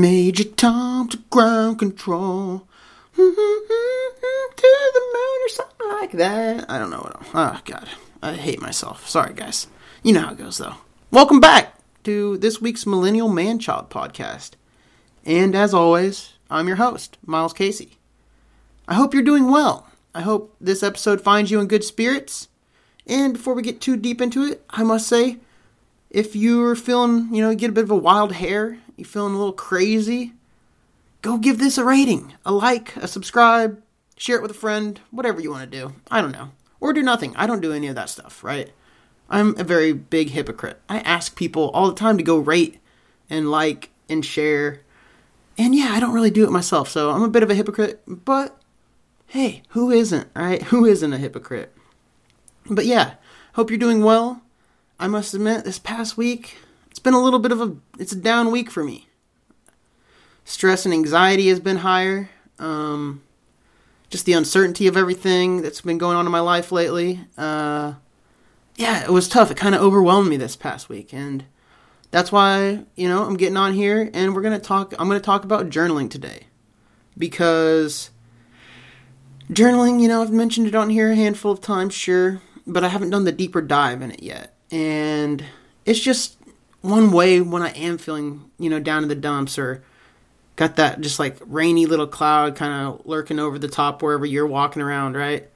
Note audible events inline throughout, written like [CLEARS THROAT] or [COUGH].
Major Tom to ground control. Mm-hmm, mm-hmm, mm-hmm, to the moon or something like that. I don't know what. Oh, God. I hate myself. Sorry, guys. You know how it goes, though. Welcome back to this week's Millennial Manchild podcast. And as always, I'm your host, Miles Casey. I hope you're doing well. I hope this episode finds you in good spirits. And before we get too deep into it, I must say, if you're feeling, you know, you get a bit of a wild hair, you're feeling a little crazy, go give this a rating, a like, a subscribe, share it with a friend, whatever you want to do. I don't know. Or do nothing. I don't do any of that stuff, right? I'm a very big hypocrite. I ask people all the time to go rate and like and share. And yeah, I don't really do it myself, so I'm a bit of a hypocrite, but hey, who isn't, right? [LAUGHS] Who isn't a hypocrite? But yeah, hope you're doing well. I must admit, this past week, it's been a little bit of a it's a down week for me. Stress and anxiety has been higher. Um, just the uncertainty of everything that's been going on in my life lately. Uh, yeah, it was tough. It kind of overwhelmed me this past week, and that's why you know I'm getting on here, and we're gonna talk. I'm gonna talk about journaling today because journaling. You know, I've mentioned it on here a handful of times, sure, but I haven't done the deeper dive in it yet, and it's just one way when I am feeling you know down in the dumps or got that just like rainy little cloud kind of lurking over the top wherever you're walking around, right?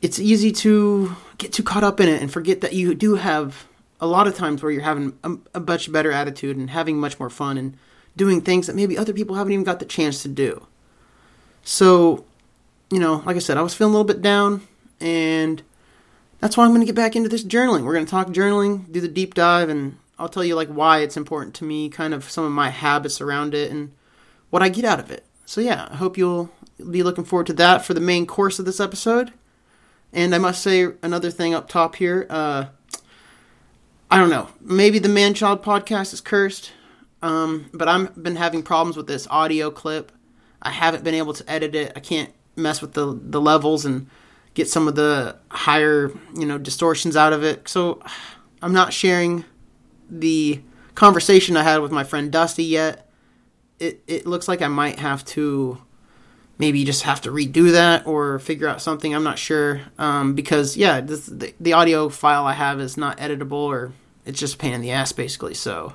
It's easy to get too caught up in it and forget that you do have a lot of times where you're having a, a much better attitude and having much more fun and doing things that maybe other people haven't even got the chance to do. So, you know, like I said, I was feeling a little bit down and that's why I'm going to get back into this journaling. We're going to talk journaling, do the deep dive and I'll tell you like why it's important to me, kind of some of my habits around it and what I get out of it. So yeah, I hope you'll be looking forward to that for the main course of this episode. And I must say another thing up top here. Uh, I don't know. Maybe the Man Child podcast is cursed, um, but I've been having problems with this audio clip. I haven't been able to edit it. I can't mess with the the levels and get some of the higher you know distortions out of it. So I'm not sharing the conversation I had with my friend Dusty yet. It it looks like I might have to maybe just have to redo that or figure out something. I'm not sure um, because yeah, this, the the audio file I have is not editable or it's just pain in the ass basically. So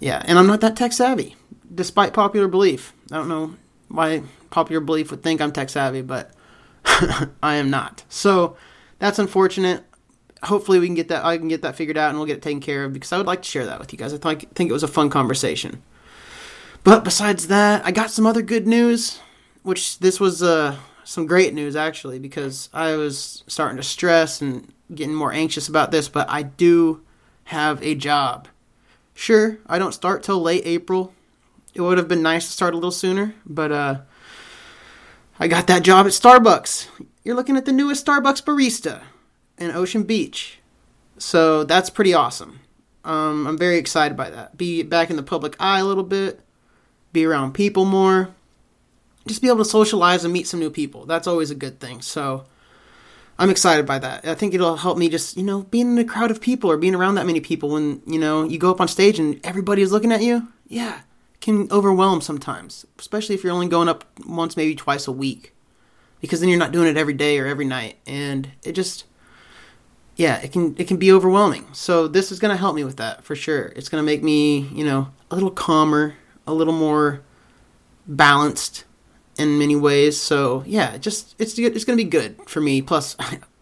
yeah, and I'm not that tech savvy, despite popular belief. I don't know why popular belief would think I'm tech savvy, but [LAUGHS] I am not. So that's unfortunate hopefully we can get that I can get that figured out and we'll get it taken care of because I would like to share that with you guys. I think think it was a fun conversation. But besides that, I got some other good news, which this was uh, some great news actually because I was starting to stress and getting more anxious about this, but I do have a job. Sure, I don't start till late April. It would have been nice to start a little sooner, but uh I got that job at Starbucks. You're looking at the newest Starbucks barista in Ocean Beach. So that's pretty awesome. Um, I'm very excited by that. Be back in the public eye a little bit, be around people more, just be able to socialize and meet some new people. That's always a good thing. So I'm excited by that. I think it'll help me just, you know, being in a crowd of people or being around that many people when, you know, you go up on stage and everybody is looking at you. Yeah, can overwhelm sometimes, especially if you're only going up once, maybe twice a week. Because then you're not doing it every day or every night. And it just yeah, it can it can be overwhelming. So this is to help me with that for sure. It's to make me, you know, a little calmer, a little more balanced in many ways. So yeah, just it's it's to be good for me. Plus,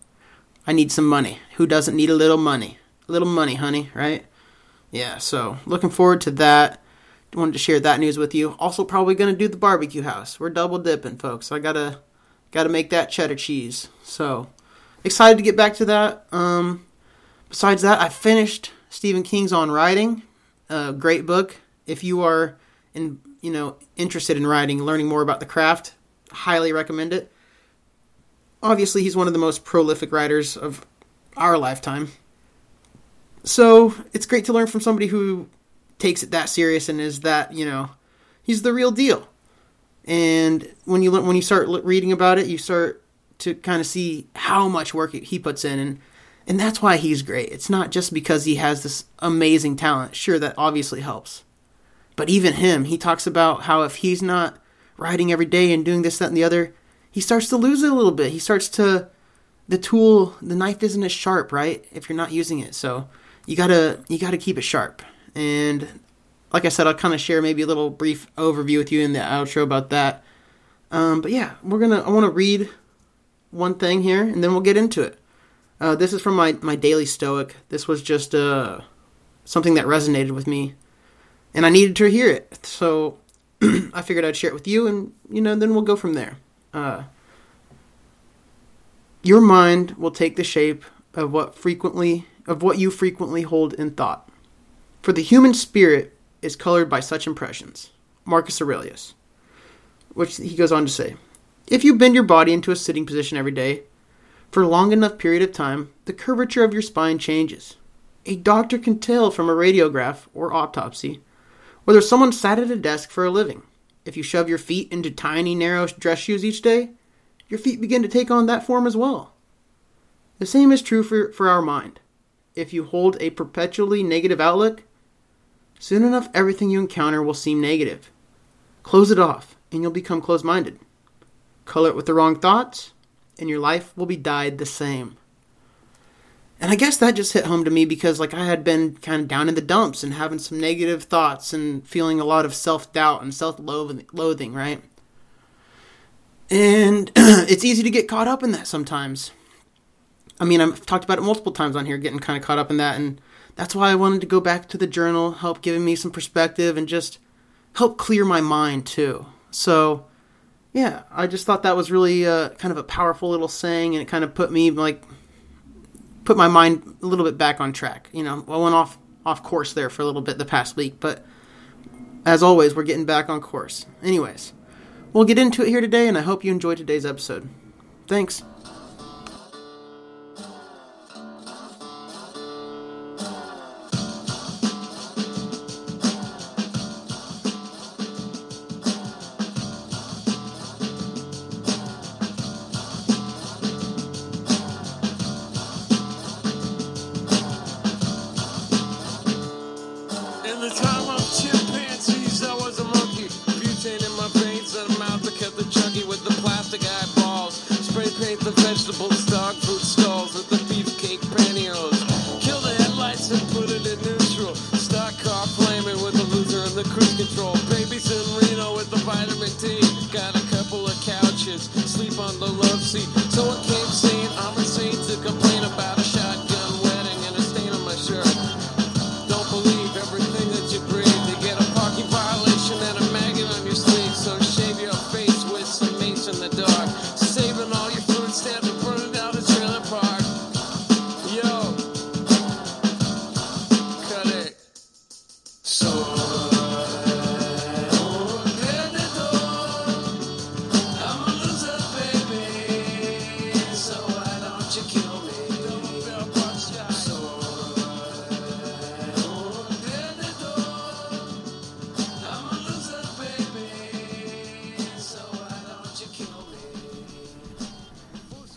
[LAUGHS] I need some money. Who doesn't need a little money? A little money, honey, right? Yeah. So looking forward to that. Wanted to share that news with you. Also, probably going to do the barbecue house. We're double dipping, folks. I gotta gotta make that cheddar cheese. So excited to get back to that. Um, besides that, I finished Stephen King's On Writing, a great book. If you are in, you know, interested in writing, learning more about the craft, highly recommend it. Obviously, he's one of the most prolific writers of our lifetime. So it's great to learn from somebody who takes it that serious and is that, you know, he's the real deal. And when you when you start reading about it, you start to kind of see how much work he puts in and and that's why he's great. It's not just because he has this amazing talent. Sure that obviously helps. But even him, he talks about how if he's not riding every day and doing this, that, and the other, he starts to lose it a little bit. He starts to, the tool, the knife isn't as sharp, right? If you're not using it. So you gotta, you gotta keep it sharp. And like I said, I'll kind of share maybe a little brief overview with you in the outro about that. Um, but yeah, we're gonna, I want to read one thing here and then we'll get into it. Uh, this is from my, my daily stoic. This was just uh, something that resonated with me and I needed to hear it. So [CLEARS THROAT] I figured I'd share it with you, and you know, then we'll go from there. Uh, your mind will take the shape of what frequently of what you frequently hold in thought. For the human spirit is colored by such impressions. Marcus Aurelius. Which he goes on to say, if you bend your body into a sitting position every day, for a long enough period of time, the curvature of your spine changes. A doctor can tell from a radiograph or autopsy whether someone sat at a desk for a living. If you shove your feet into tiny, narrow dress shoes each day, your feet begin to take on that form as well. The same is true for, for our mind. If you hold a perpetually negative outlook, soon enough everything you encounter will seem negative. Close it off, and you'll become closed minded. Color it with the wrong thoughts, and your life will be dyed the same. And I guess that just hit home to me because like I had been kind of down in the dumps and having some negative thoughts and feeling a lot of self-doubt and self-loathing, right? And [CLEARS THROAT] it's easy to get caught up in that sometimes. I mean, I've talked about it multiple times on here, getting kind of caught up in that, and that's why I wanted to go back to the journal, help giving me some perspective, and just help clear my mind too. So, yeah, I just thought that was really uh, kind of a powerful little saying, and it kind of put me like put my mind a little bit back on track. You know, I went off off course there for a little bit the past week, but as always, we're getting back on course. Anyways, we'll get into it here today, and I hope you enjoyed today's episode. Thanks.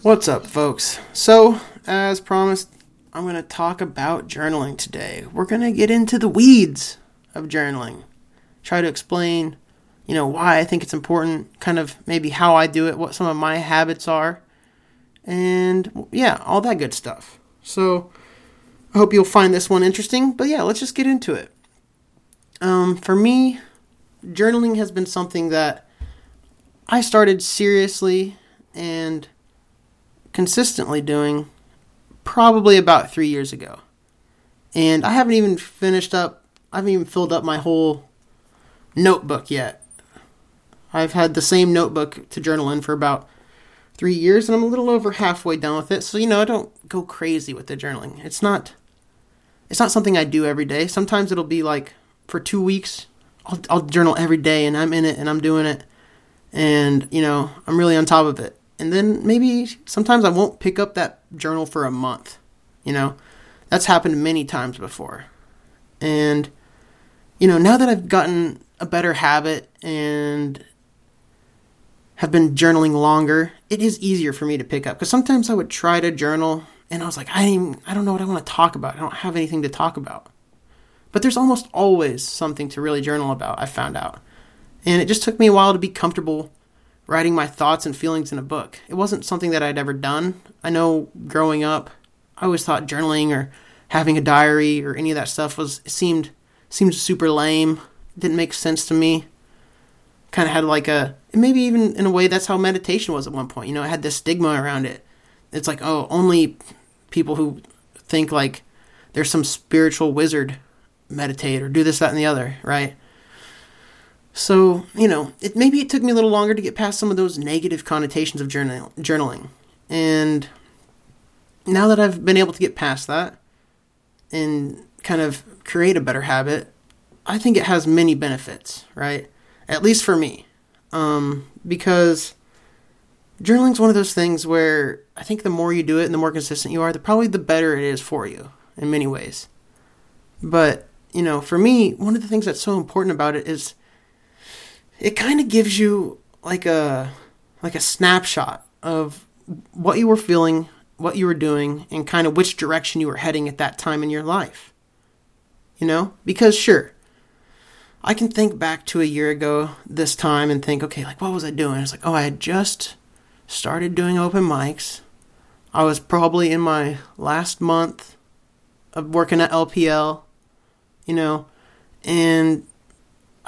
What's up, folks? So, as promised, I'm going to talk about journaling today. We're going to get into the weeds of journaling. Try to explain, you know, why I think it's important, kind of maybe how I do it, what some of my habits are, and yeah, all that good stuff. So, I hope you'll find this one interesting. But yeah, let's just get into it. Um, for me, journaling has been something that I started seriously and consistently doing probably about three years ago. And I haven't even finished up, I haven't even filled up my whole notebook yet. I've had the same notebook to journal in for about three years, and I'm a little over halfway done with it. So, you know, I don't go crazy with the journaling. It's not. It's not something I do every day. Sometimes it'll be like for two weeks, I'll, I'll journal every day and I'm in it and I'm doing it. And, you know, I'm really on top of it and then maybe sometimes I won't pick up that journal for a month. You know, that's happened many times before. And, you know, now that I've gotten a better habit and have been journaling longer, it is easier for me to pick up. Because sometimes I would try to journal and I was like, I, I don't know what I want to talk about. I don't have anything to talk about. But there's almost always something to really journal about, I found out. And it just took me a while to be comfortable writing my thoughts and feelings in a book. It wasn't something that I'd ever done. I know growing up, I always thought journaling or having a diary or any of that stuff was seemed seemed super lame. Didn't make sense to me. Kind of had like a maybe even in a way that's how meditation was at one point. You know, it had this stigma around it. It's like oh, only people who think like there's some spiritual wizard meditate or do this that and the other, right? So, you know, it maybe it took me a little longer to get past some of those negative connotations of journal, journaling. And now that I've been able to get past that and kind of create a better habit, I think it has many benefits, right? At least for me. Um, because journaling's one of those things where I think the more you do it and the more consistent you are, the probably the better it is for you in many ways. But, you know, for me, one of the things that's so important about it is it kind of gives you like a like a snapshot of what you were feeling, what you were doing, and kind of which direction you were heading at that time in your life. You know? Because sure, I can think back to a year ago this time and think, okay, like what was I doing? It's like, oh, I had just started doing open mics. I was probably in my last month of working at LPL, you know, and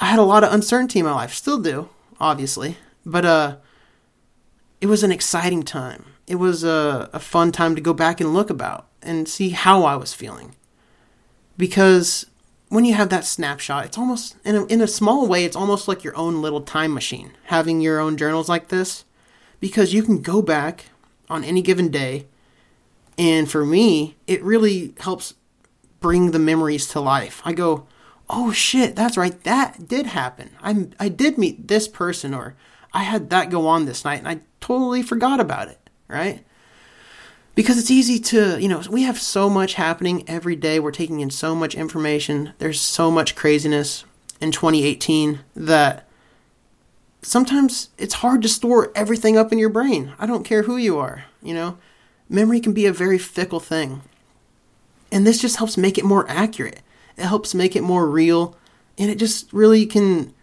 I had a lot of uncertainty in my life, still do, obviously, but uh, it was an exciting time. It was a, a fun time to go back and look about and see how I was feeling, because when you have that snapshot, it's almost in a, in a small way, it's almost like your own little time machine. Having your own journals like this, because you can go back on any given day, and for me, it really helps bring the memories to life. I go, oh shit, that's right, that did happen. I I did meet this person, or I had that go on this night, and I totally forgot about it, right? Because it's easy to, you know, we have so much happening every day. We're taking in so much information. There's so much craziness in 2018 that sometimes it's hard to store everything up in your brain. I don't care who you are, you know. Memory can be a very fickle thing. And this just helps make it more accurate. It helps make it more real, and it just really can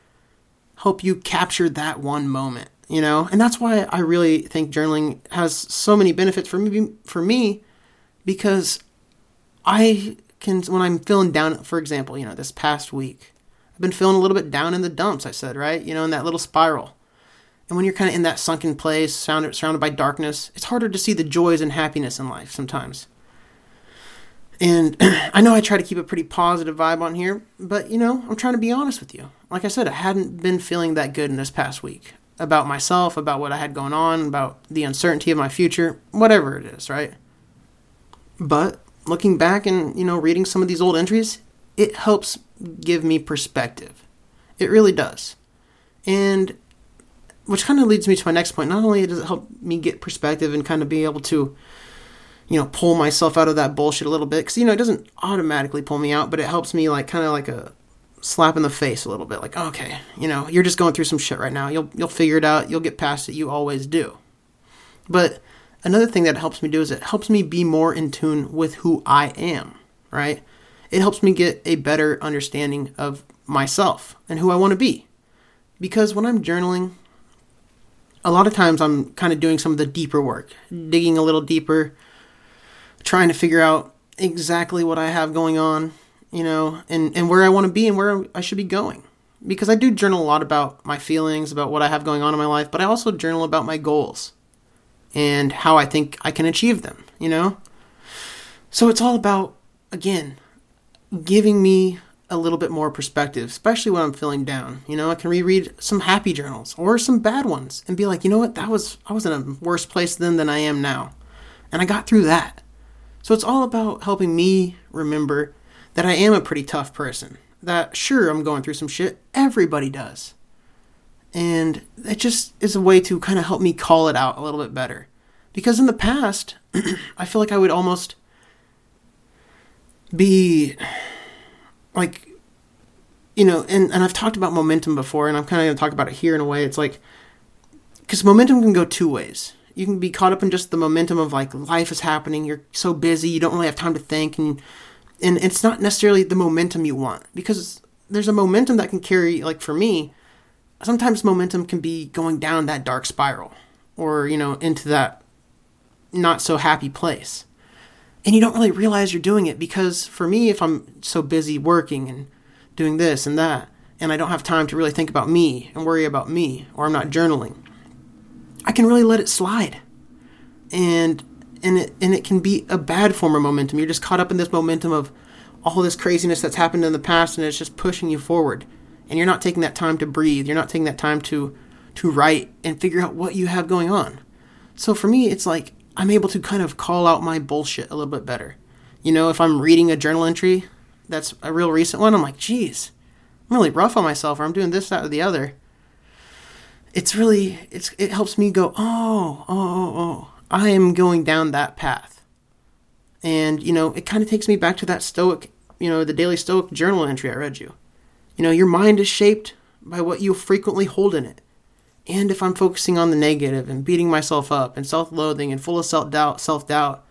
help you capture that one moment, you know? And that's why I really think journaling has so many benefits for me for me because I can when I'm feeling down, for example, you know, this past week, I've been feeling a little bit down in the dumps, I said, right? You know, in that little spiral. And when you're kind of in that sunken place, surrounded, surrounded by darkness, it's harder to see the joys and happiness in life sometimes. And [CLEARS THROAT] I know I try to keep a pretty positive vibe on here, but you know, I'm trying to be honest with you. Like I said, I hadn't been feeling that good in this past week about myself, about what I had going on, about the uncertainty of my future, whatever it is, right? But looking back and, you know, reading some of these old entries, it helps give me perspective. It really does. And which kind of leads me to my next point. Not only does it help me get perspective and kind of be able to you know, pull myself out of that bullshit a little bit. Because, you know, it doesn't automatically pull me out, but it helps me, like, kind of like a slap in the face a little bit. Like, okay, you know, you're just going through some shit right now. You'll, you'll figure it out. You'll get past it. You always do. But another thing that helps me do is it helps me be more in tune with who I am, right? It helps me get a better understanding of myself and who I want to be. Because when I'm journaling, a lot of times I'm kind of doing some of the deeper work, digging a little deeper, trying to figure out exactly what I have going on, you know, and, and where I want to be and where I should be going. Because I do journal a lot about my feelings, about what I have going on in my life, but I also journal about my goals and how I think I can achieve them, you know? So it's all about, again, giving me a little bit more perspective, especially when I'm feeling down. You know, I can reread some happy journals or some bad ones and be like, you know what, that was I was in a worse place then than I am now. And I got through that. So it's all about helping me remember that I am a pretty tough person. That sure, I'm going through some shit. Everybody does. And it just is a way to kind of help me call it out a little bit better. Because in the past, [CLEARS THROAT] I feel like I would almost be like, you know, and, and I've talked about momentum before, and I'm kind of going to talk about it here in a way. It's like, because momentum can go two ways you can be caught up in just the momentum of like life is happening. You're so busy, you don't really have time to think, and and it's not necessarily the momentum you want because there's a momentum that can carry like for me sometimes momentum can be going down that dark spiral or you know into that not so happy place and you don't really realize you're doing it because for me if i'm so busy working and doing this and that and i don't have time to really think about me and worry about me or i'm not journaling i can really let it slide. And and it and it can be a bad form of momentum. You're just caught up in this momentum of all this craziness that's happened in the past and it's just pushing you forward. And you're not taking that time to breathe. You're not taking that time to to write and figure out what you have going on. So for me it's like i'm able to kind of call out my bullshit a little bit better. You know if i'm reading a journal entry that's a real recent one i'm like geez i'm really rough on myself or i'm doing this that or the other it's really it's it helps me go oh oh oh oh i am going down that path and you know it kind of takes me back to that stoic you know the daily stoic journal entry i read you you know, your mind is shaped by what you frequently hold in it. And if I'm focusing on the negative and beating myself up and self loathing and full of self doubt, self doubt,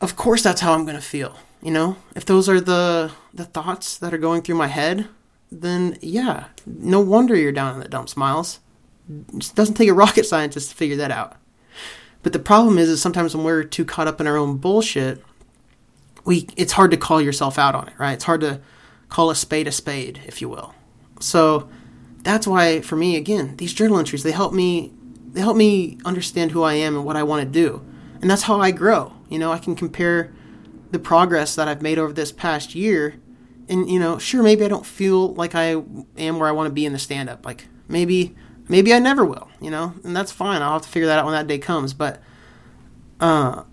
of course that's how I'm going to feel. You know, if those are the the thoughts that are going through my head, then yeah, no wonder you're down in the dumps, Miles. It doesn't take a rocket scientist to figure that out. But the problem is, is sometimes when we're too caught up in our own bullshit, we it's hard to call yourself out on it, right? It's hard to call a spade a spade, if you will. So that's why for me again, these journal entries they help me they help me understand who I am and what I want to do. And that's how I grow. You know, I can compare the progress that I've made over this past year and you know, sure maybe I don't feel like I am where I want to be in the stand up. Like maybe maybe I never will, you know? And that's fine. I'll have to figure that out when that day comes, but uh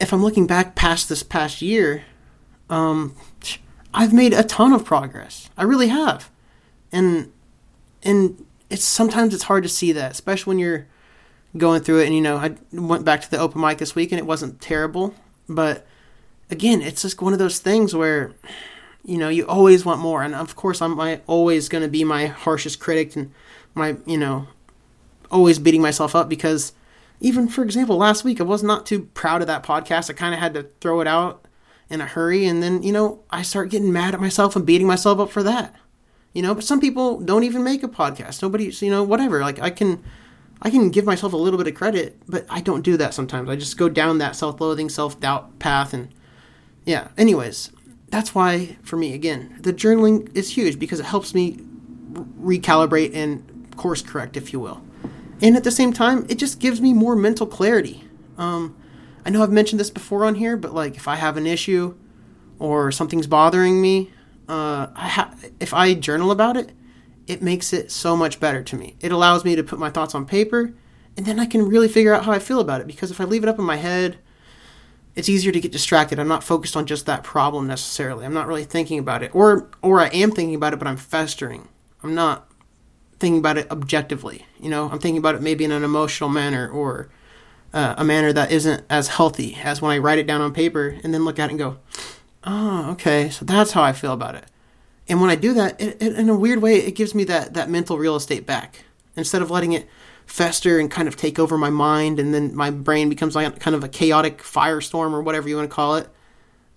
if I'm looking back past this past year, um I've made a ton of progress. I really have. And and it's sometimes it's hard to see that, especially when you're going through it and you know, I went back to the open mic this week and it wasn't terrible, but again, it's just one of those things where you know, you always want more. And of course, I'm my, always going to be my harshest critic and my, you know, always beating myself up because even for example, last week I was not too proud of that podcast. I kind of had to throw it out in a hurry. And then you know i start getting mad at myself and beating myself up for that. You know but some people don't even make a podcast. Nobody's you know whatever. Like i can i can give myself a little bit of credit but i don't do that sometimes. I just go down that self-loathing self-doubt path and yeah. Anyways that's why for me again the journaling is huge because it helps me recalibrate and course correct if you will and at the same time it just gives me more mental clarity um, I know I've mentioned this before on here, but like if I have an issue or something's bothering me, uh, I ha- if I journal about it, it makes it so much better to me. It allows me to put my thoughts on paper, and then I can really figure out how I feel about it. Because if I leave it up in my head, it's easier to get distracted. I'm not focused on just that problem necessarily. I'm not really thinking about it, or or I am thinking about it, but I'm festering. I'm not thinking about it objectively. You know, I'm thinking about it maybe in an emotional manner or uh, a manner that isn't as healthy as when I write it down on paper and then look at it and go, oh, okay, so that's how I feel about it. And when I do that, it, it, in a weird way, it gives me that, that mental real estate back. Instead of letting it fester and kind of take over my mind and then my brain becomes like kind of a chaotic firestorm or whatever you want to call it,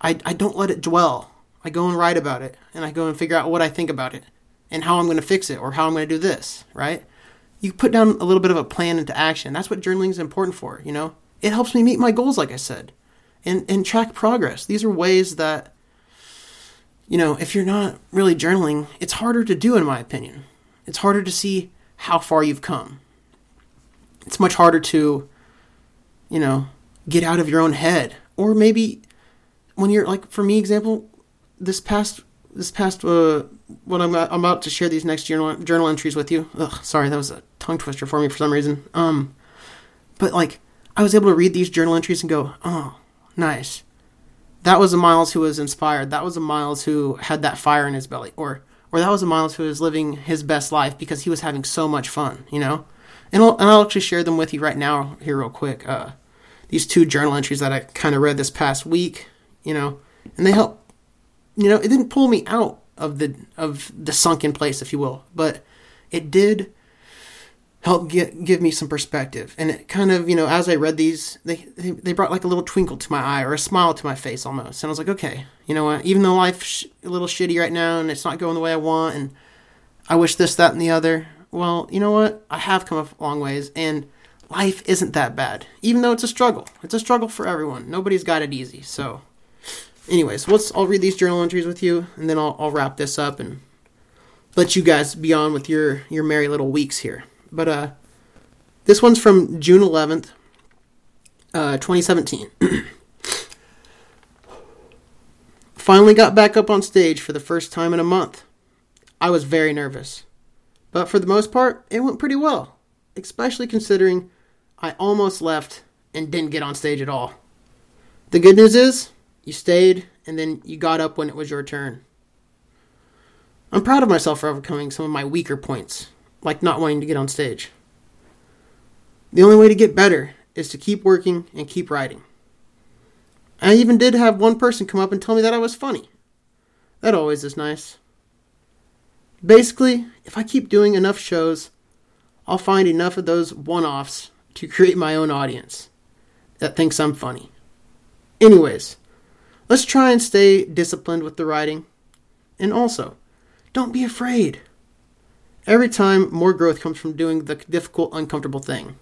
I, I don't let it dwell. I go and write about it and I go and figure out what I think about it and how I'm going to fix it or how I'm going to do this, right? you put down a little bit of a plan into action. That's what journaling is important for, you know? It helps me meet my goals, like I said, and, and track progress. These are ways that, you know, if you're not really journaling, it's harder to do, in my opinion. It's harder to see how far you've come. It's much harder to, you know, get out of your own head. Or maybe when you're, like, for me, example, this past this past uh, when I'm, I'm about to share these next journal journal entries with you. Ugh, sorry, that was a tongue twister for me for some reason. Um, but like I was able to read these journal entries and go, oh, nice. That was a Miles who was inspired. That was a Miles who had that fire in his belly, or or that was a Miles who was living his best life because he was having so much fun, you know. And I'll, and I'll actually share them with you right now here real quick. Uh, these two journal entries that I kind of read this past week, you know, and they help you know, it didn't pull me out of the of the sunken place, if you will, but it did help get, give me some perspective. And it kind of, you know, as I read these, they, they, brought like a little twinkle to my eye or a smile to my face almost. And I was like, okay, you know what? Even though life's a little shitty right now and it's not going the way I want, and I wish this, that, and the other, well, you know what? I have come a long ways, and life isn't that bad. Even though it's a struggle, it's a struggle for everyone. Nobody's got it easy. So, anyways, let's. I'll read these journal entries with you, and then I'll, I'll wrap this up and let you guys be on with your your merry little weeks here. But uh, this one's from June 11th, uh, 2017. [CLEARS THROAT] Finally got back up on stage for the first time in a month. I was very nervous. But for the most part, it went pretty well, especially considering I almost left and didn't get on stage at all. The good news is, you stayed and then you got up when it was your turn. I'm proud of myself for overcoming some of my weaker points like not wanting to get on stage. The only way to get better is to keep working and keep writing. I even did have one person come up and tell me that I was funny. That always is nice. Basically, if I keep doing enough shows, I'll find enough of those one offs to create my own audience that thinks I'm funny. Anyways, let's try and stay disciplined with the writing. And also, don't be afraid. Every time, more growth comes from doing the difficult, uncomfortable thing.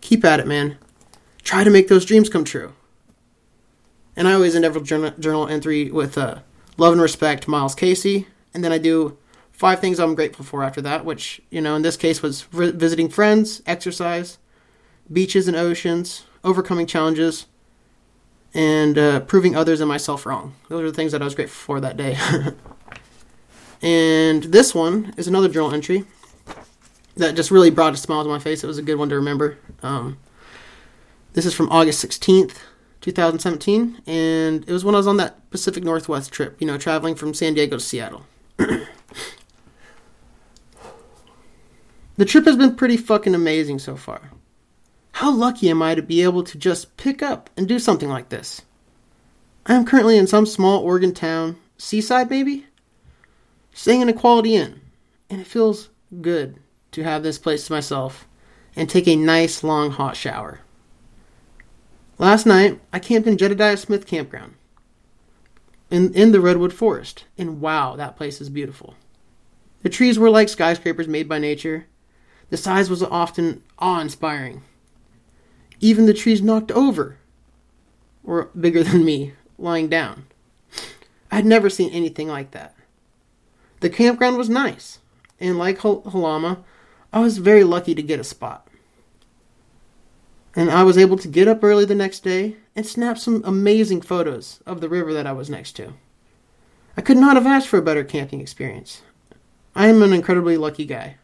Keep at it, man. Try to make those dreams come true. And I always end every journal, journal entry with uh, love and respect, Miles Casey. And then I do five things I'm grateful for after that, which, you know, in this case was visiting friends, exercise, beaches and oceans, overcoming challenges, and uh, proving others and myself wrong. Those are the things that I was grateful for that day. [LAUGHS] And this one is another journal entry that just really brought a smile to my face. It was a good one to remember. Um, this is from August 16th, 2017, and it was when I was on that Pacific Northwest trip, you know, traveling from San Diego to Seattle. [CLEARS THROAT] the trip has been pretty fucking amazing so far. How lucky am I to be able to just pick up and do something like this? I am currently in some small Oregon town, seaside maybe, staying in a quality inn, and it feels good to have this place to myself and take a nice long hot shower. Last night, I camped in Jedediah Smith Campground in, in the Redwood Forest, and wow, that place is beautiful. The trees were like skyscrapers made by nature. The size was often awe inspiring. Even the trees knocked over were bigger than me, lying down. I had never seen anything like that. The campground was nice, and like Halama, I was very lucky to get a spot. And I was able to get up early the next day and snap some amazing photos of the river that I was next to. I could not have asked for a better camping experience. I am an incredibly lucky guy.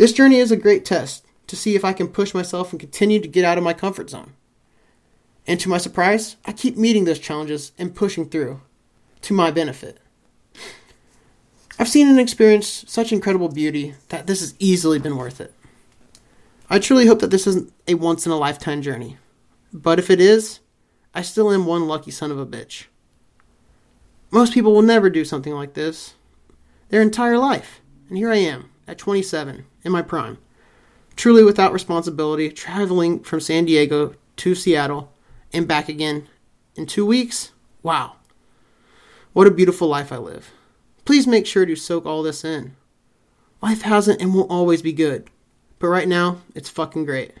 This journey is a great test to see if I can push myself and continue to get out of my comfort zone. And to my surprise, I keep meeting those challenges and pushing through to my benefit. I've seen and experienced such incredible beauty that this has easily been worth it. I truly hope that this isn't a once in a lifetime journey. But if it is, I still am one lucky son of a bitch. Most people will never do something like this their entire life. And here I am, at 27, in my prime, truly without responsibility, traveling from San Diego to Seattle and back again in two weeks. Wow. What a beautiful life I live. Please make sure to soak all this in. Life hasn't and won't always be good, but right now, it's fucking great.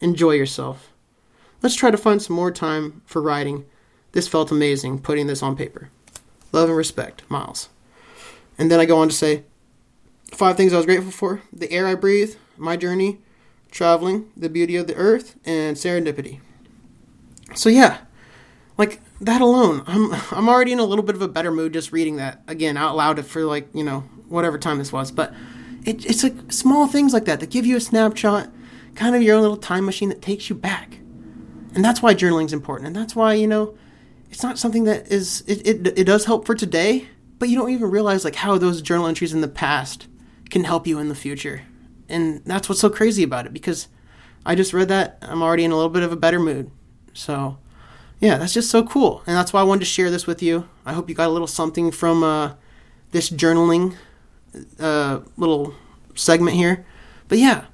Enjoy yourself. Let's try to find some more time for writing. This felt amazing putting this on paper. Love and respect, Miles. And then I go on to say five things I was grateful for the air I breathe, my journey, traveling, the beauty of the earth, and serendipity. So, yeah, like that alone, I'm [LAUGHS] I'm already in a little bit of a better mood just reading that again out loud for like you know whatever time this was. But it, it's like small things like that that give you a snapshot, kind of your own little time machine that takes you back, and that's why journaling is important, and that's why you know it's not something that is it, it it does help for today, but you don't even realize like how those journal entries in the past can help you in the future, and that's what's so crazy about it because I just read that I'm already in a little bit of a better mood, so yeah, that's just so cool. And that's why I wanted to share this with you. I hope you got a little something from uh, this journaling uh, little segment here. But yeah,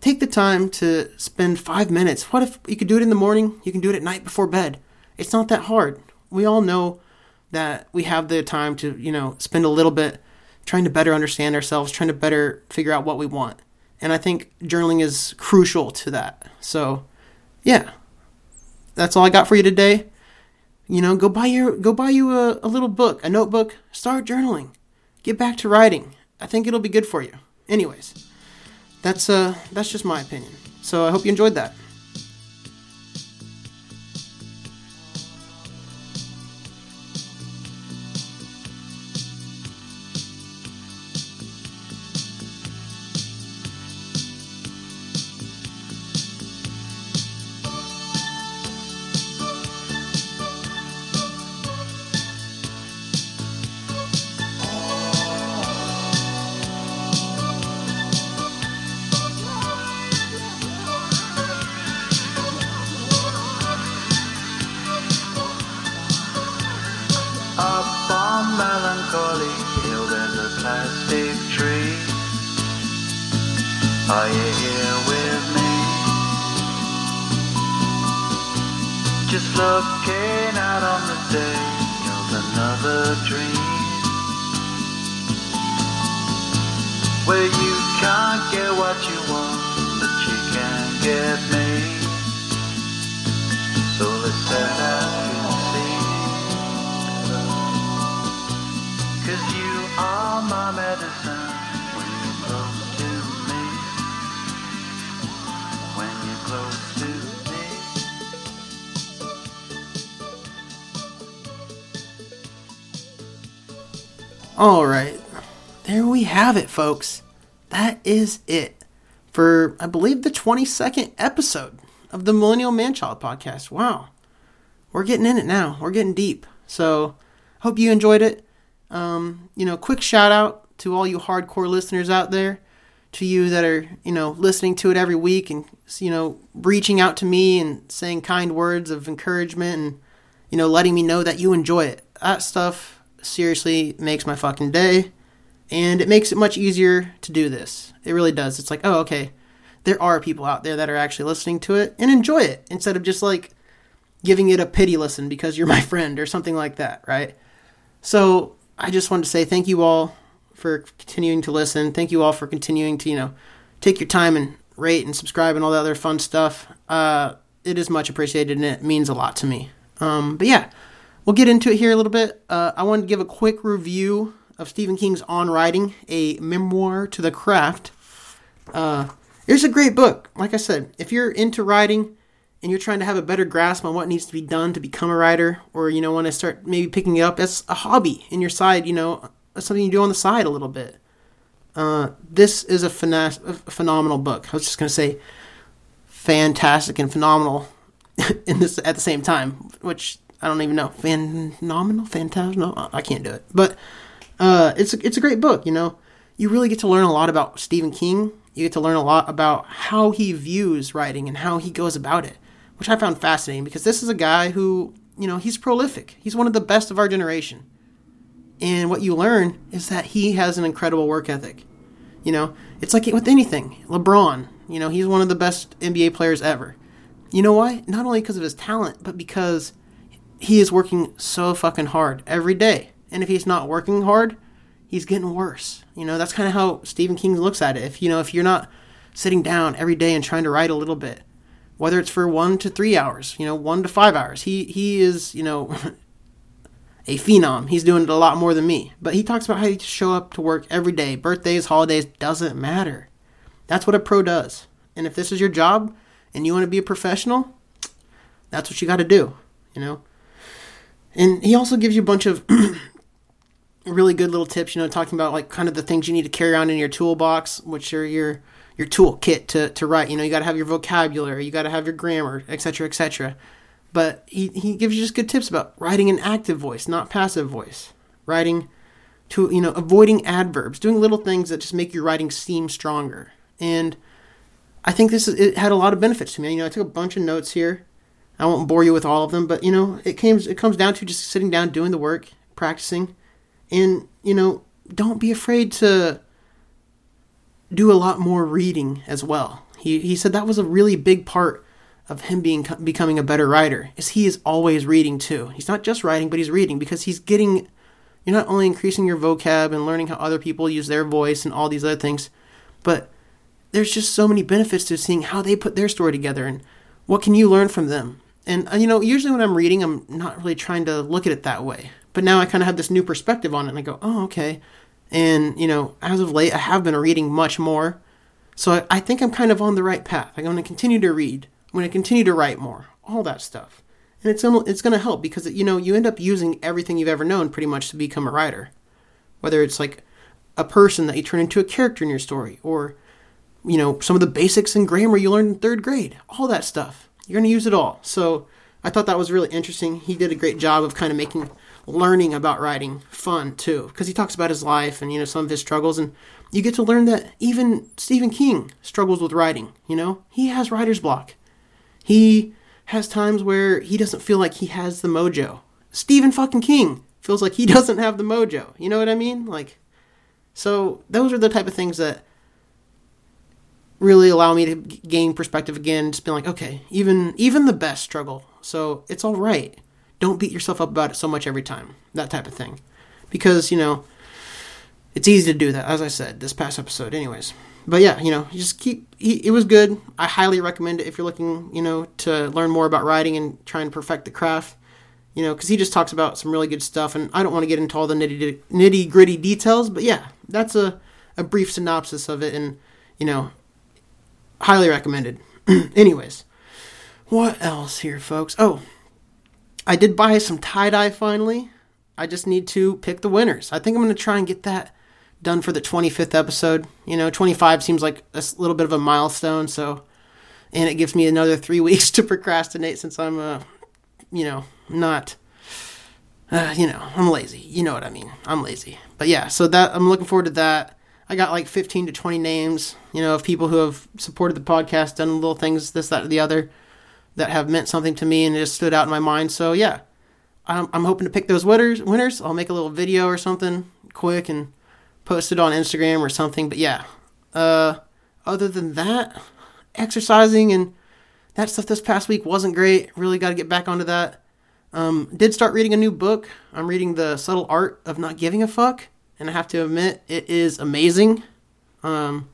take the time to spend five minutes. What if you could do it in the morning? You can do it at night before bed. It's not that hard. We all know that we have the time to, you know, spend a little bit trying to better understand ourselves, trying to better figure out what we want. And I think journaling is crucial to that. So, yeah. That's all I got for you today. You know, go buy your go buy you a, a little book, a notebook, start journaling. Get back to writing. I think it'll be good for you. Anyways, that's uh that's just my opinion. So I hope you enjoyed that. What you want, but you can't get me. So and see. Cause you are my medicine when you're close to me. When you're close to me. All right. There we have it, folks. That is it for, I believe, the 22nd episode of the Millennial Manchild podcast. Wow. We're getting in it now. We're getting deep. So, hope you enjoyed it. Um, you know, quick shout out to all you hardcore listeners out there, to you that are, you know, listening to it every week and, you know, reaching out to me and saying kind words of encouragement and, you know, letting me know that you enjoy it. That stuff seriously makes my fucking day. And it makes it much easier to do this. It really does. It's like, oh, okay, there are people out there that are actually listening to it and enjoy it instead of just like giving it a pity listen because you're [LAUGHS] my friend or something like that, right? So I just wanted to say thank you all for continuing to listen. Thank you all for continuing to, you know, take your time and rate and subscribe and all the other fun stuff. Uh, it is much appreciated and it means a lot to me. Um, but yeah, we'll get into it here a little bit. Uh, I wanted to give a quick review of Stephen King's On Writing, a memoir to the craft. Uh, it's a great book. Like I said, if you're into writing and you're trying to have a better grasp on what needs to be done to become a writer, or you know, want to start maybe picking it up as a hobby in your side, you know, something you do on the side a little bit. Uh, this is a, phena- a phenomenal book. I was just gonna say fantastic and phenomenal [LAUGHS] in this at the same time, which I don't even know. Phenomenal, fantastic. No, I can't do it. But uh, it's a, it's a great book. You know, you really get to learn a lot about Stephen King. You get to learn a lot about how he views writing and how he goes about it, which I found fascinating because this is a guy who, you know, he's prolific. He's one of the best of our generation. And what you learn is that he has an incredible work ethic. You know, it's like with anything. LeBron, you know, he's one of the best NBA players ever. You know why? Not only because of his talent, but because he is working so fucking hard every day. And if he's not working hard, he's getting worse. You know, that's kind of how Stephen King looks at it. If you know, if you're not sitting down every day and trying to write a little bit, whether it's for one to three hours, you know, one to five hours, he he is, you know, [LAUGHS] a phenom. He's doing it a lot more than me. But he talks about how you show up to work every day, birthdays, holidays, doesn't matter. That's what a pro does. And if this is your job and you want to be a professional, that's what you got to do, you know. And he also gives you a bunch of [CLEARS THROAT] really good little tips, you know, talking about like kind of the things you need to carry on in your toolbox, which are your your toolkit to, to write. You know, you got to have your vocabulary, you got to have your grammar, etc., etc. But he, he gives you just good tips about writing an active voice, not passive voice. Writing to, you know, avoiding adverbs, doing little things that just make your writing seem stronger. And I think this is, it had a lot of benefits to me. You know, I took a bunch of notes here. I won't bore you with all of them, but you know, it comes it comes down to just sitting down, doing the work, practicing, and you know, don't be afraid to do a lot more reading as well. He he said that was a really big part of him being becoming a better writer. Is he is always reading too. He's not just writing, but he's reading because he's getting you're not only increasing your vocab and learning how other people use their voice and all these other things, but there's just so many benefits to seeing how they put their story together and what can you learn from them. And uh, you know, usually when I'm reading, I'm not really trying to look at it that way. But now I kind of have this new perspective on it, and I go, "Oh, okay." And you know, as of late, I have been reading much more, so I, I think I'm kind of on the right path. I'm going to continue to read. I'm going to continue to write more. All that stuff and it's it's going to help because you know you end up using everything you've ever known pretty much to become a writer whether it's like a person that you turn into a character in your story or you know some of the basics in grammar you learned in third grade all that stuff you're going to use it all so i thought that was really interesting he did a great job of kind of making learning about writing fun too because he talks about his life and you know some of his struggles and you get to learn that even stephen king struggles with writing you know he has writer's block he has times where he doesn't feel like he has the mojo. Stephen fucking King feels like he [LAUGHS] doesn't have the mojo. You know what I mean? Like, so those are the type of things that really allow me to gain perspective again. Just being like, okay, even even the best struggle, so it's all right. Don't beat yourself up about it so much every time. That type of thing, because you know, it's easy to do that. As I said this past episode, anyways but yeah, you know, just keep. It was good. I highly recommend it if you're looking, you know, to learn more about writing and try and perfect the craft. You know, because he just talks about some really good stuff, and I don't want to get into all the nitty nitty gritty details, but yeah, that's a a brief synopsis of it, and you know, highly recommended. [CLEARS THROAT] Anyways, what else here, folks? Oh, I did buy some tie dye finally. I just need to pick the winners. I think I'm going to try and get that done for the 25th episode. You know, 25 seems like a little bit of a milestone, so and it gives me another 3 [LAUGHS] weeks to procrastinate since I'm uh you know, not uh, you know, I'm lazy. You know what I mean? I'm lazy. But yeah, so that I'm looking forward to that. I got like 15 to 20 names, you know, of people who have supported the podcast, done little things, this, that, or the other, that have meant something to me and it just stood out in my mind. So yeah, I'm, I'm hoping to pick those winners. Winners. I'll make a little video or something quick and post it on Instagram or something. But yeah, uh, other than that, exercising and that stuff this past week wasn't great. Really got to get back onto that. Um, did start reading a new book. I'm reading The Subtle Art of Not Giving a Fuck, and I have to admit, it is amazing. Um,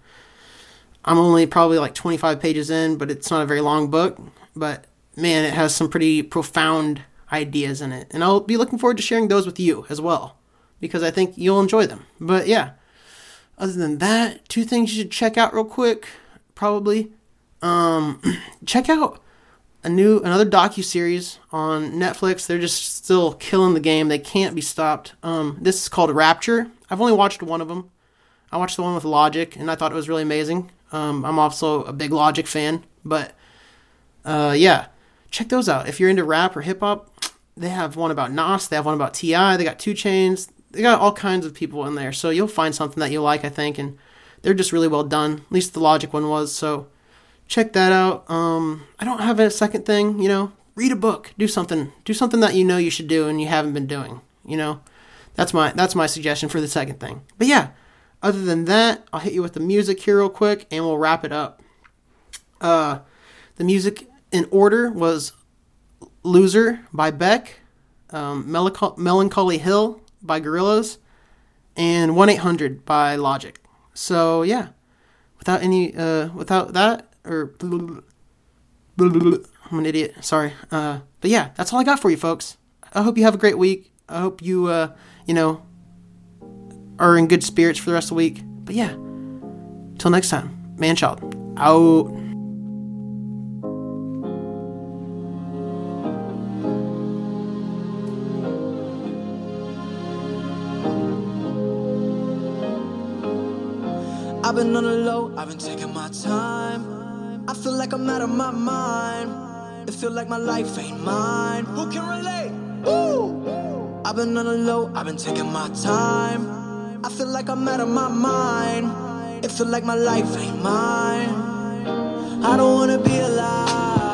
I'm only probably like 25 pages in, but it's not a very long book. But man, it has some pretty profound ideas in it, and I'll be looking forward to sharing those with you as well because I think you'll enjoy them. But yeah, other than that, two things you should check out real quick. Probably, um, [CLEARS THROAT] check out a new another docu series on Netflix. They're just still killing the game. They can't be stopped. Um, this is called Rapture. I've only watched one of them. I watched the one with Logic, and I thought it was really amazing. Um, I'm also a big Logic fan, but uh, yeah, check those out. If you're into rap or hip hop, they have one about Nas. They have one about T.I. They got 2 Chainz they got all kinds of people in there, so you'll find something that you like, I think, and they're just really well done. At least the Logic one was. So check that out. Um, I don't have a second thing, you know. Read a book, do something, do something that you know you should do and you haven't been doing. You know, that's my that's my suggestion for the second thing. But yeah, other than that, I'll hit you with the music here real quick, and we'll wrap it up. Uh, the music in order was "Loser" by Beck, um, Melancholy Hill by Gorillaz and 1 800 by Logic. So, yeah, without any, uh, without that, or I'm an idiot, sorry. Uh, but yeah, that's all I got for you, folks. I hope you have a great week. I hope you, uh, you know, are in good spirits for the rest of the week. But yeah, till next time, man child, out. I've been taking my time. I feel like I'm out of my mind. It feel like my life ain't mine. Who can relate? Woo! I've been on the low, I've been taking my time. I feel like I'm out of my mind. It feel like my life ain't mine. I don't wanna be alive.